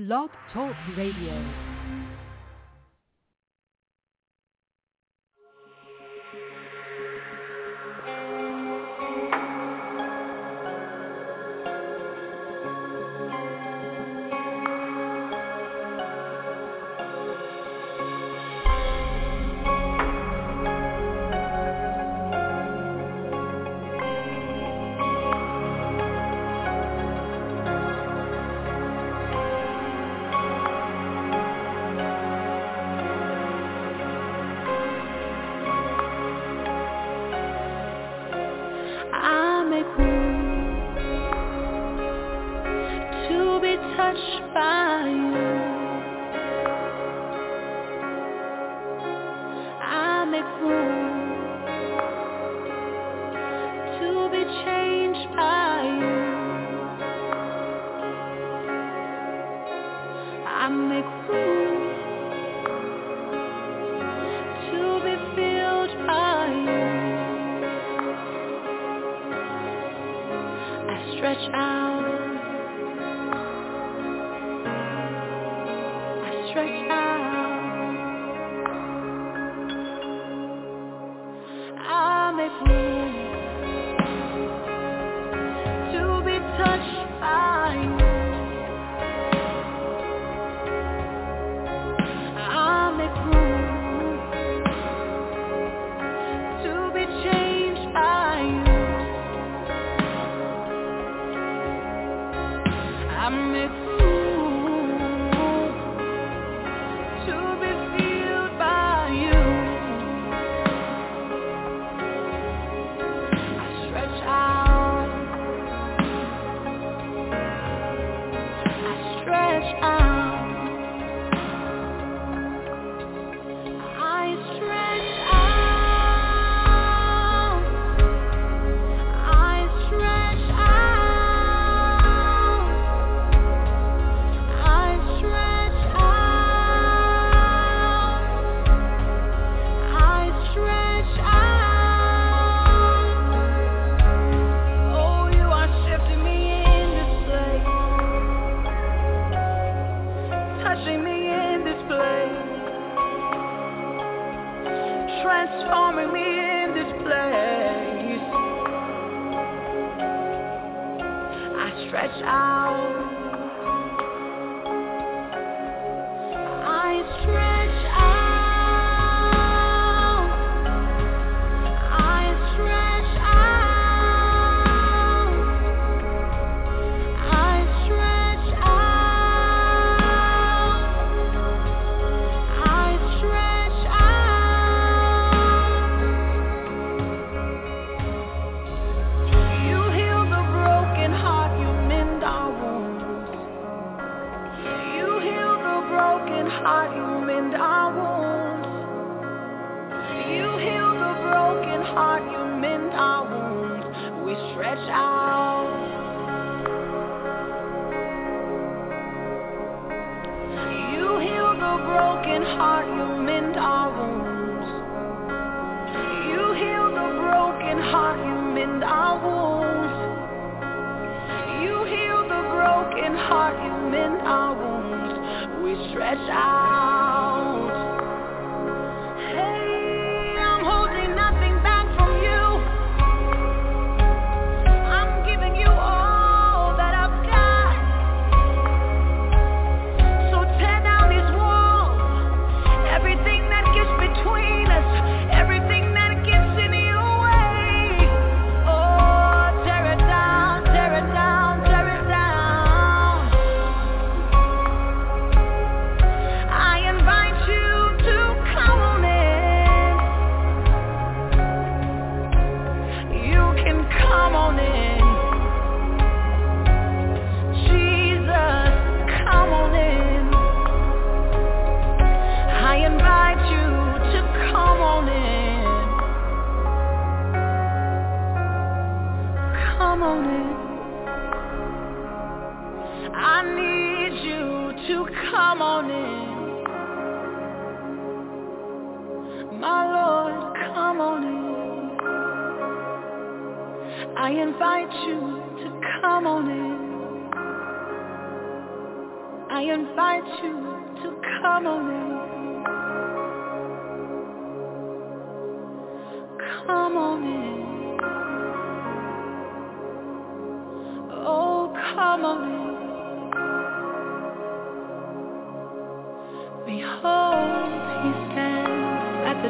Blog Talk Radio. Changed I. I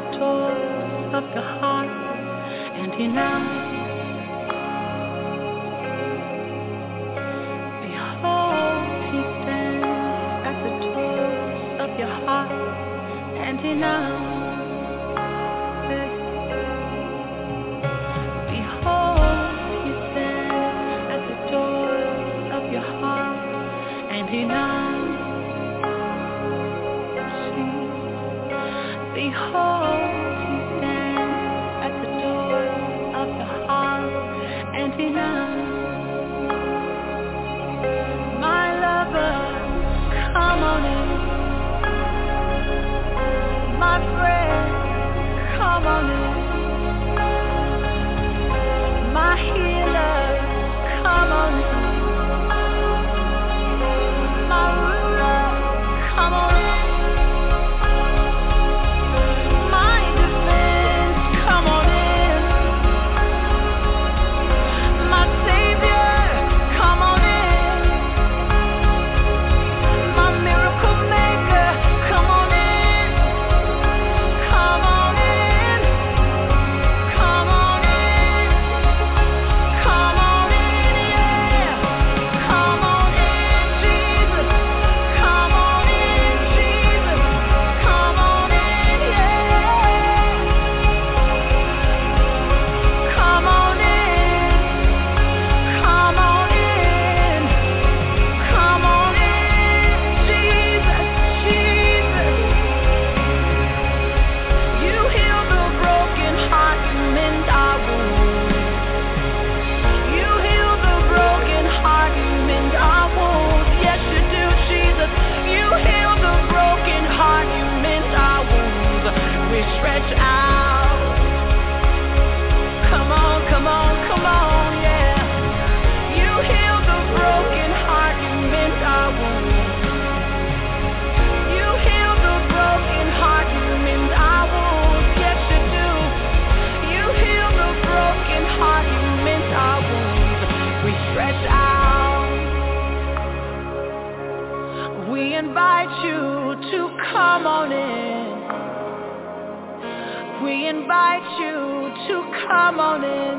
the door of the heart and he knocks. Invite you to come on in.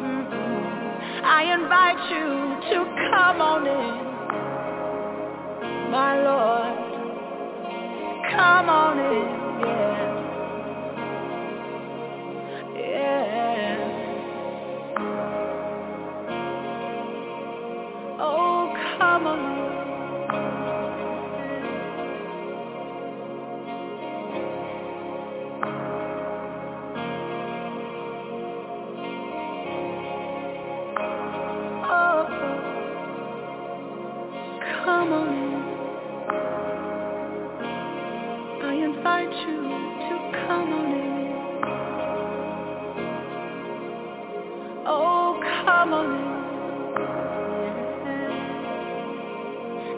Mm-mm. I invite you to come on in. My Lord, come on in, yeah.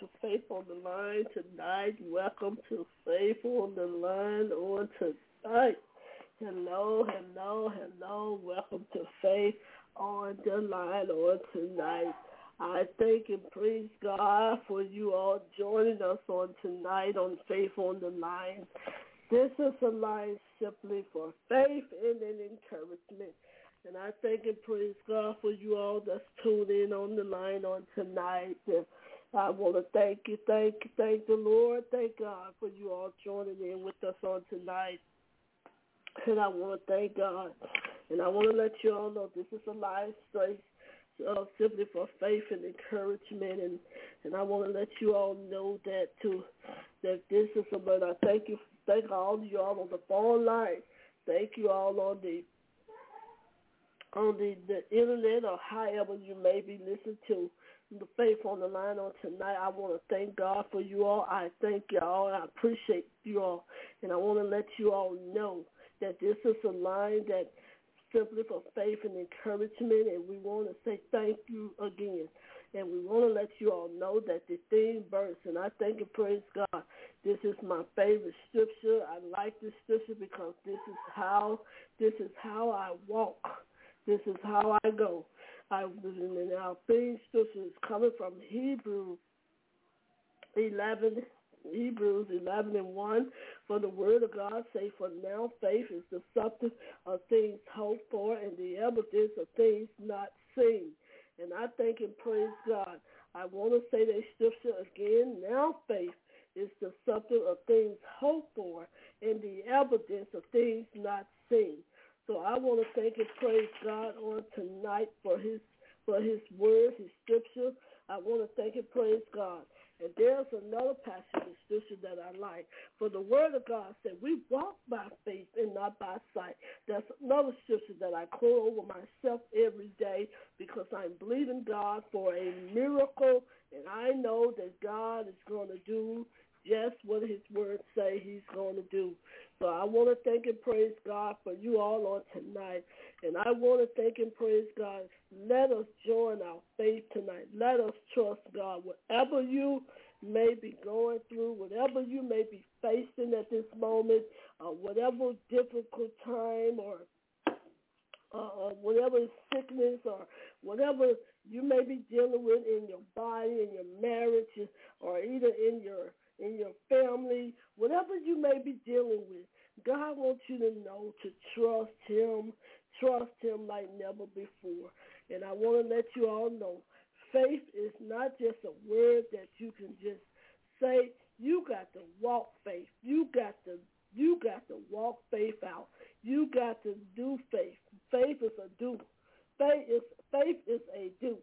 to Faith on the Line tonight. Welcome to Faith on the Line on tonight. Hello, hello, hello. Welcome to Faith on the Line on tonight. I thank and praise God for you all joining us on tonight on Faith on the Line. This is a line simply for faith and an encouragement. And I thank and praise God for you all that's tuned in on the line on tonight. And I want to thank you, thank you, thank the Lord, thank God for you all joining in with us on tonight. And I want to thank God. And I want to let you all know this is a live space uh, simply for faith and encouragement. And, and I want to let you all know that too, that this is about, I thank you thank all of y'all on the phone line. Thank you all on the on the, the internet or however you may be listening to the faith on the line on tonight. I want to thank God for you all. I thank y'all. I appreciate you all. And I want to let you all know that this is a line that simply for faith and encouragement. And we want to say thank you again. And we want to let you all know that the theme verse, and I thank and praise God, this is my favorite scripture. I like this scripture because this is how this is how I walk. This is how I go. I was and our theme scripture is coming from Hebrews eleven Hebrews 11 and 1, for the word of God say, for now faith is the substance of things hoped for and the evidence of things not seen. And I thank and praise God. I want to say that scripture again. Now faith is the substance of things hoped for and the evidence of things not seen. So I want to thank and praise God on tonight for his for his word, his scripture. I want to thank and praise God. And there's another passage of scripture that I like. For the word of God said, we walk by faith and not by sight. That's another scripture that I quote over myself every day because I'm believing God for a miracle. And I know that God is going to do just what his words say he's going to do. So I want to thank and praise God for you all on tonight. And I want to thank and praise God. Let us join our faith tonight. Let us trust God. Whatever you may be going through, whatever you may be facing at this moment, uh, whatever difficult time or uh, whatever sickness or whatever you may be dealing with in your body, in your marriage, or either in your in your family, whatever you may be dealing with, God wants you to know to trust him, trust him like never before. And I want to let you all know, faith is not just a word that you can just say. You got to walk faith. You got to you got to walk faith out. You got to do faith. Faith is a do. Faith is faith is a do.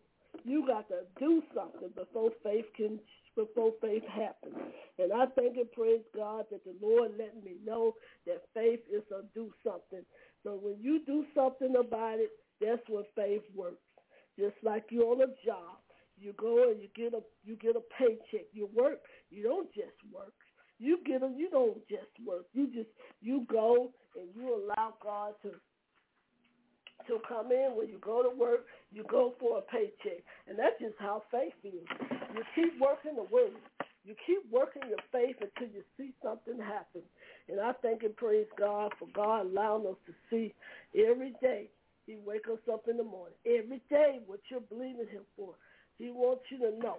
You got to do something before faith can before faith happens. And I thank and praise God that the Lord let me know that faith is a do something. So when you do something about it, that's when faith works. Just like you're on a job. You go and you get a you get a paycheck. You work. You don't just work. You get a you don't just work. You just you go and you allow God to to come in when you go to work, you go for a paycheck. And that's just how faith is. You keep working the word. You keep working your faith until you see something happen. And I thank and praise God for God allowing us to see every day. He wake us up in the morning. Every day what you're believing him for. He wants you to know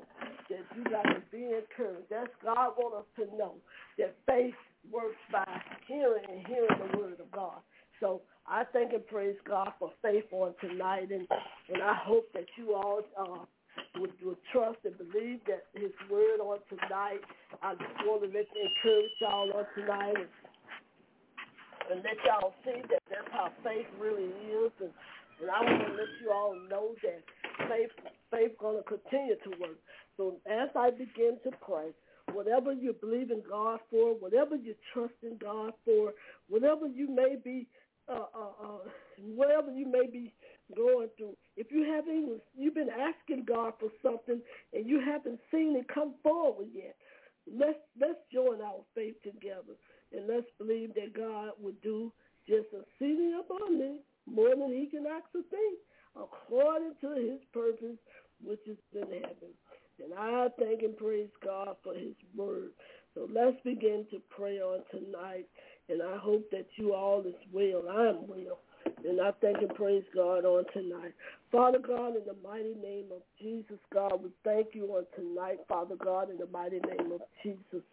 that you got to be encouraged. That's God wants us to know that faith works by hearing and hearing the word of God. So I thank and praise God for faith on tonight, and and I hope that you all uh, would, would trust and believe that His word on tonight. I just want to let encourage y'all on tonight, and, and let y'all see that that's how faith really is, and and I want to let you all know that faith faith going to continue to work. So as I begin to pray, whatever you believe in God for, whatever you trust in God for, whatever you may be uh, uh, uh, whatever you may be going through, if you haven't, you've been asking God for something and you haven't seen it come forward yet, let's let's join our faith together and let's believe that God will do just exceeding abundantly more than He can ask a thing, according to His purpose which is in heaven. And I thank and praise God for His word. So let's begin to pray on tonight and I hope that you all is well. I'm well. And I thank and praise God on tonight. Father God, in the mighty name of Jesus, God, we thank you on tonight, Father God, in the mighty name of Jesus.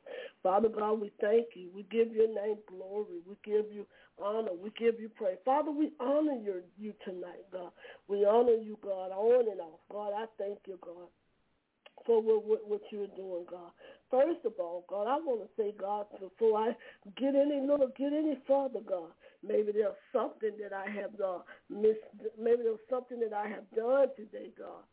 Father God, we thank you. We give your name glory. We give you honor. We give you praise. Father, we honor your, you tonight, God. We honor you, God, on and off. God, I thank you, God for what, what, what you're doing, God. First of all, God, I want to say, God, before I get any little, get any further, God, maybe there's something that I have uh, missed. Maybe there's something that I have done today, God.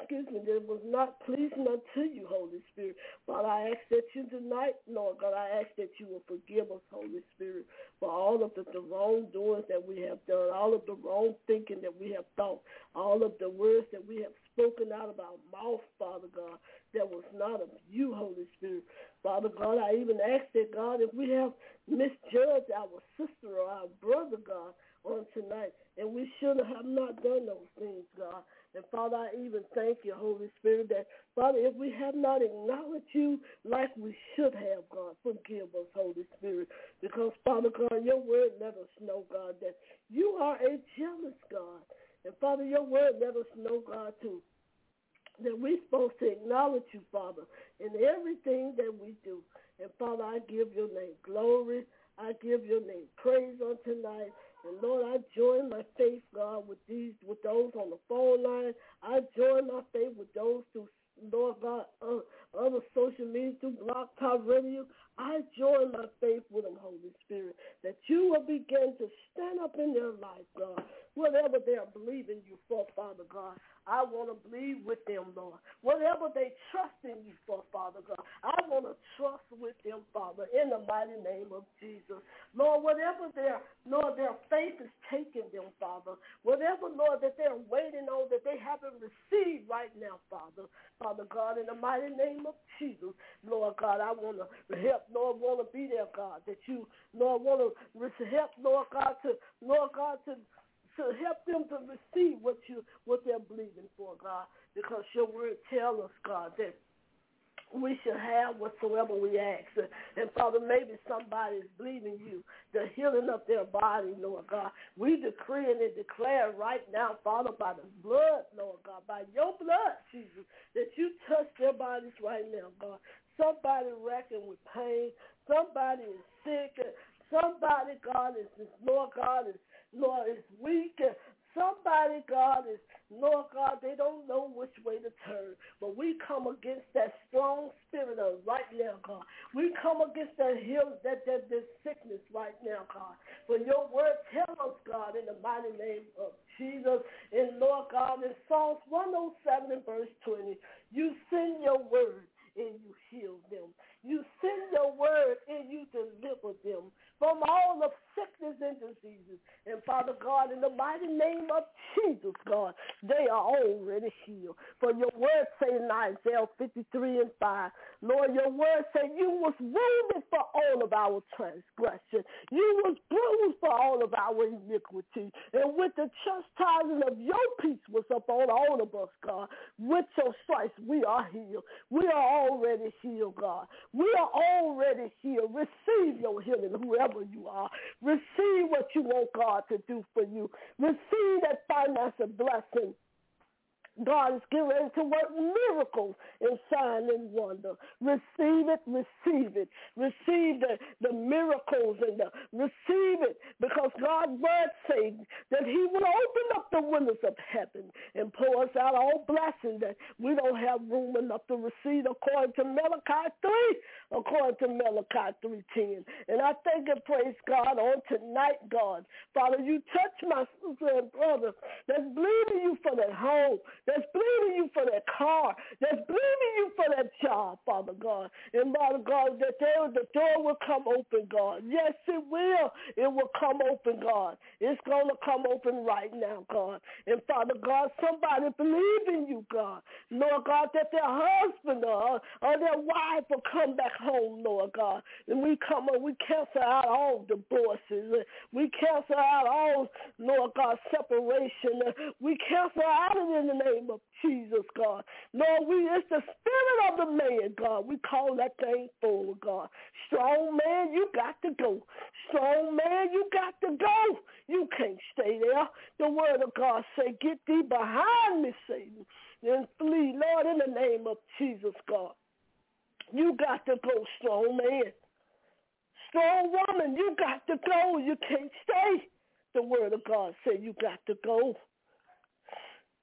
Excuse me, that was not pleasing unto you, Holy Spirit. Father, I ask that you tonight, Lord God, I ask that you will forgive us, Holy Spirit, for all of the, the wrongdoings that we have done, all of the wrong thinking that we have thought, all of the words that we have spoken out of our mouth, Father God, that was not of you, Holy Spirit. Father God, I even ask that, God, if we have misjudged our sister or our brother, God, on tonight, and we should have not done those things, God. And Father, I even thank you, Holy Spirit, that, Father, if we have not acknowledged you like we should have, God, forgive us, Holy Spirit. Because, Father God, your word let us know, God, that you are a jealous God. And, Father, your word let us know, God, too, that we're supposed to acknowledge you, Father, in everything that we do. And, Father, I give your name glory. I give your name praise on tonight. And Lord, I join my faith, God, with these, with those on the phone line. I join my faith with those through, Lord God, uh, other social media, through Blog Talk Radio. I join my faith with them, Holy Spirit, that you will begin to stand up in their life, God, whatever they are believing you for, Father God. I want to believe with them, Lord. Whatever they trust in you for, Father God, I want to trust with them, Father, in the mighty name of Jesus. Lord, whatever their, Lord, their faith is taking them, Father, whatever, Lord, that they're waiting on that they haven't received right now, Father, Father God, in the mighty name of Jesus, Lord God, I want to help, Lord, want to be there, God, that you, Lord, want to help, Lord God, to, Lord God, to to help them to receive what you what they're believing for, God, because your word tells us, God, that we should have whatsoever we ask. And Father, maybe somebody is believing you, the healing of their body, Lord God. We decree and declare right now, Father, by the blood, Lord God, by your blood, Jesus, that you touch their bodies right now, God. Somebody wrecking with pain. Somebody is sick. Somebody, God, is, Lord God, is Lord, is weak. Somebody, God, is, Lord God, they don't know which way to turn. But we come against that strong spirit of right now, God. We come against that heal, that, that, that sickness right now, God. For your word tell us, God, in the mighty name of Jesus. And Lord God, in Psalms 107 and verse 20, you send your word and you heal them. You send your word and you deliver them from all of sickness and diseases. And Father God, in the mighty name of Jesus, God, they are already healed. For your word say in Isaiah 53 and 5, Lord, your word say you was wounded for all of our transgression. You was for all of our iniquity. And with the chastising of your peace was upon all of us, God. With your stripes we are healed. We are already healed, God. We are already healed. Receive your healing, whoever you are. Receive what you want God to do for you. Receive that financial blessing God is getting to work miracles and sign and wonder. Receive it, receive it. Receive the, the miracles and the, receive it because God's word says that he will open the windows of heaven and pour us out all blessings that we don't have room enough to receive according to Malachi 3, according to Malachi 3.10. And I thank and praise God on tonight, God. Father, you touch my sister and brother that's bleeding you for that home, that's believing you for that car, that's believing you for that job, Father God. And Father God, that there, the door will come open, God. Yes, it will. It will come open, God. It's going to come open right now, God. And Father God, somebody believe in you, God. Lord God, that their husband or, or their wife will come back home, Lord God. And we come and we cancel out all divorces. We cancel out all, Lord God, separation. We cancel out it in the name of Jesus, God. Lord, we it's the spirit of the man, God. We call that thing forward, God. Strong man, you got to go. Strong man, you got to go. You can't stay there. The word of God say, get thee behind me, Satan, and flee, Lord, in the name of Jesus, God. You got to go, strong man. Strong woman, you got to go. You can't stay. The word of God say you got to go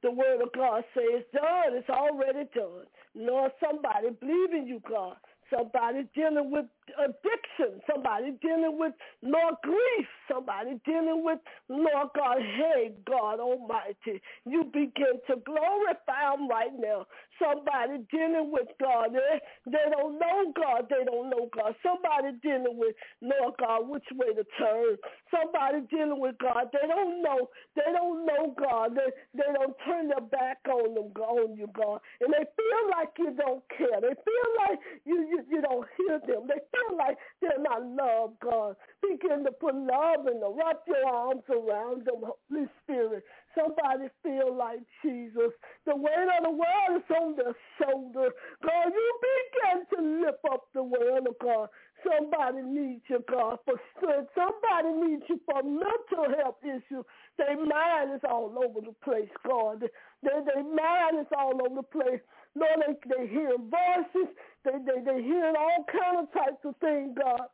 the word of God says done. It's already done. Lord, somebody believe in you, God. Somebody dealing with addiction, somebody dealing with, Lord, grief, somebody dealing with, Lord God, hey, God Almighty, you begin to glorify them right now. Somebody dealing with God, they, they don't know God, they don't know God. Somebody dealing with, Lord God, which way to turn. Somebody dealing with God, they don't know, they don't know God. They, they don't turn their back on them, on you, God. And they feel like you don't care. They feel like you, you, you don't hear them. They feel like they're not loved, God. Begin to put love in them. Wrap your arms around them, Holy Spirit. Somebody feel like Jesus. The weight of the world is on their shoulder. God, you begin to lift up the world of God. Somebody needs you, God, for strength. Somebody needs you for mental health issues. Their mind is all over the place, God. Their, their mind is all over the place. Lord, they, they hear voices. They, they, they hear all kind of types of things, God.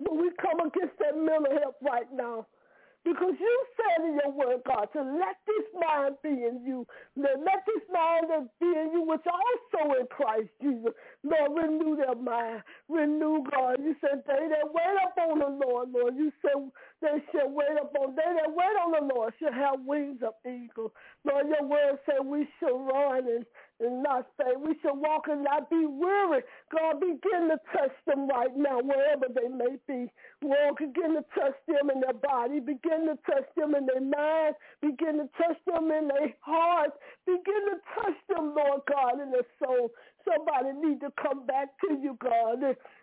But we come against that mental health right now. Because you said in your word, God, to let this mind be in you. Let this mind be in you, which also in Christ Jesus. Lord, renew their mind. Renew, God. You said they that wait upon the Lord, Lord. You said they shall wait upon, they that wait on the Lord shall have wings of eagle. Lord, your word said we shall run and and not say we shall walk and not be weary. God, begin to touch them right now, wherever they may be. Lord, begin to touch them in their body. Begin to touch them in their mind. Begin to touch them in their heart. Begin to touch them, Lord God, in their soul. Somebody need to come back to you, God.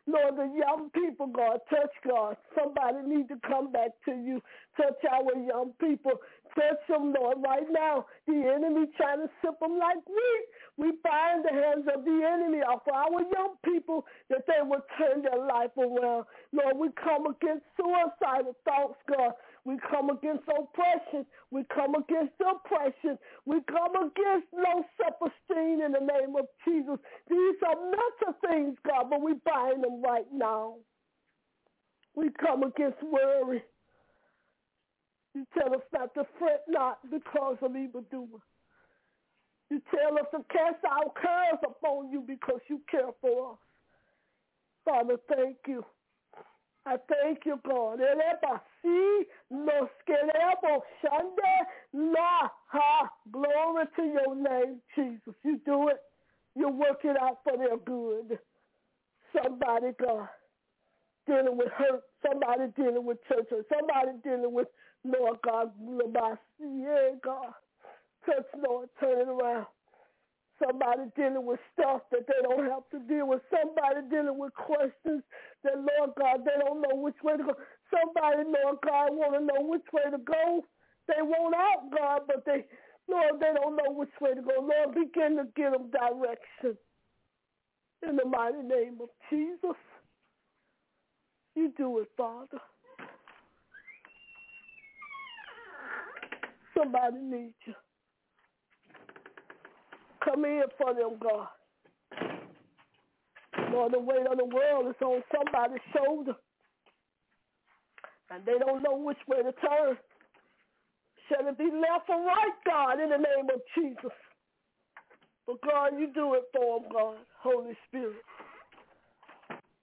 Lord, the young people, God, touch God. Somebody need to come back to you. Touch our young people. Touch them, Lord, right now. The enemy trying to sip them like wheat. We bind the hands of the enemy off our young people that they will turn their life around. Lord, we come against suicidal thoughts, God. We come against oppression. We come against oppression. We come against low self-esteem in the name of Jesus. These are mental things, God, but we bind them right now. We come against worry. You tell us not to fret not because of evildoers. You tell us to cast our cares upon you because you care for us. Father, thank you. I thank you, God. And never see no scale shunner maha. Glory to your name, Jesus. You do it. You work it out for their good. Somebody, God, dealing with hurt. Somebody dealing with church. Somebody dealing with, Lord God, yeah, God. Touch, Lord, turn it around. Somebody dealing with stuff that they don't have to deal with. Somebody dealing with questions that, Lord God, they don't know which way to go. Somebody, Lord God, want to know which way to go. They want out, God, but they, Lord, they don't know which way to go. Lord, begin to give them direction. In the mighty name of Jesus. You do it, Father. Somebody needs you. Come in for them, God. Lord, the weight of the world is on somebody's shoulder. And they don't know which way to turn. Shall it be left or right, God, in the name of Jesus? But God, you do it for them, God, Holy Spirit.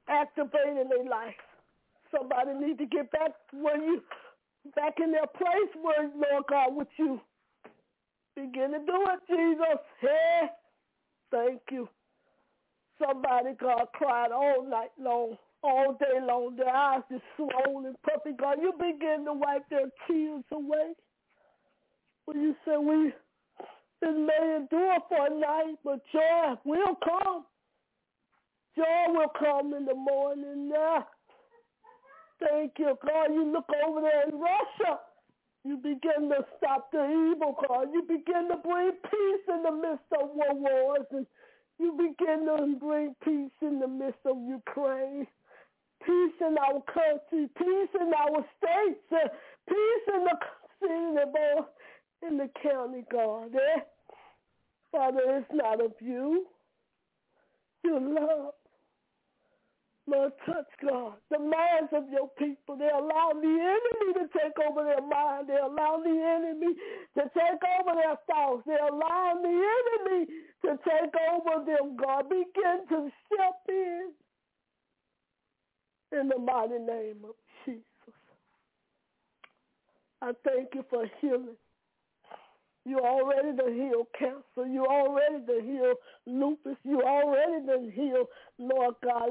Activate in their life. Somebody need to get back where you, back in their place where, Lord God, with you. Begin to do it, Jesus. Hey, thank you. Somebody, God, cried all night long, all day long. Their eyes is swollen, puffy. God, you begin to wipe their tears away. When you say we been may endure for a night, but joy will come. Joy will come in the morning. Yeah. Thank you, God. You look over there in Russia. You begin to stop the evil, God. You begin to bring peace in the midst of war wars. And you begin to bring peace in the midst of Ukraine. Peace in our country. Peace in our states. Peace in the city, in the county, God. Eh? Father, it's not of you. Your love. Lord, touch God. The minds of your people. They allow the enemy to take over their mind. They allow the enemy to take over their thoughts. They allow the enemy to take over them, God. Begin to step in. in the mighty name of Jesus. I thank you for healing. You already to heal cancer. You already to heal lupus. You already to heal, Lord God.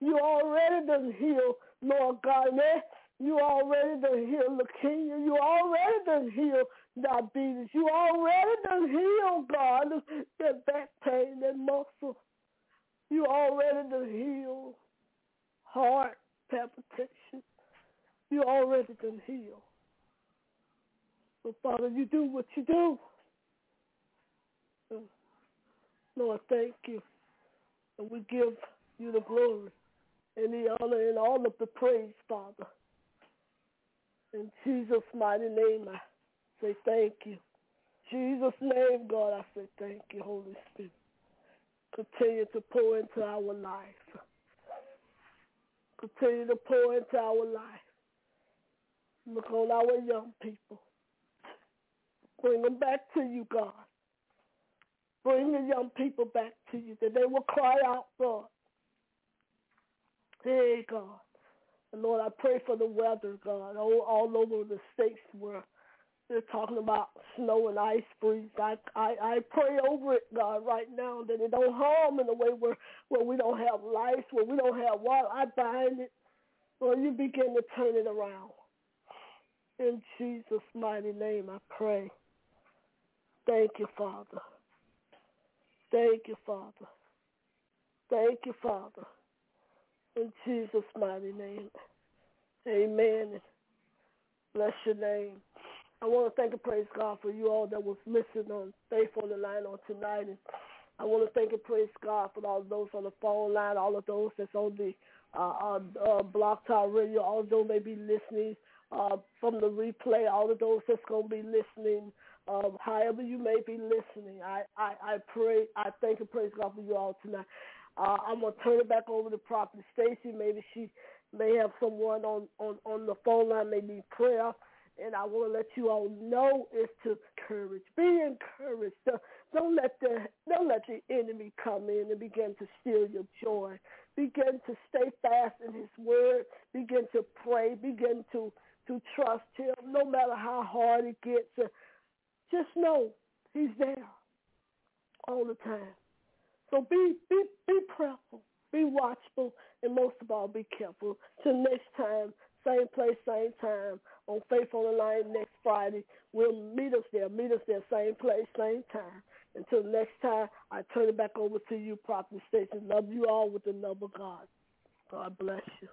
You already done healed, Lord God, you already done healed leukemia. You already done healed diabetes. You already done healed, God, that back pain, that muscle. You already done healed heart palpitation. You already done healed. So, Father, you do what you do. Lord, thank you. And we give you the glory and the honor and all of the praise, Father. In Jesus' mighty name, I say thank you. Jesus' name, God, I say thank you, Holy Spirit. Continue to pour into our life. Continue to pour into our life. Look on our young people. Bring them back to you, God. Bring the young people back to you, that they will cry out, God. Hey, God. Lord, I pray for the weather, God, all, all over the states where they're talking about snow and ice freeze. I, I I pray over it, God, right now that it don't harm in a way where where we don't have life, where we don't have water. I bind it. Lord, you begin to turn it around. In Jesus' mighty name, I pray. Thank you, Father. Thank you, Father. Thank you, Father. In Jesus' mighty name. Amen. Bless your name. I want to thank and praise God for you all that was listening on Faithful on the Line on tonight. And I want to thank and praise God for all those on the phone line, all of those that's on the uh, uh, Blog Talk Radio, all those may be listening uh, from the replay, all of those that's going to be listening, uh, however you may be listening. I, I, I pray, I thank and praise God for you all tonight. Uh, I'm to turn it back over to Prophet Stacy. Maybe she may have someone on, on, on the phone line, may need prayer and I want to let you all know is to encourage. Be encouraged. Don't let the don't let the enemy come in and begin to steal your joy. Begin to stay fast in His Word. Begin to pray. Begin to to trust Him, no matter how hard it gets. Just know He's there all the time. So be be be prayerful, be watchful, and most of all, be careful. Till next time, same place, same time on Faith on the Line next Friday. We'll meet us there. Meet us there, same place, same time. Until next time, I turn it back over to you, Prophet Station. Love you all with the love of God. God bless you.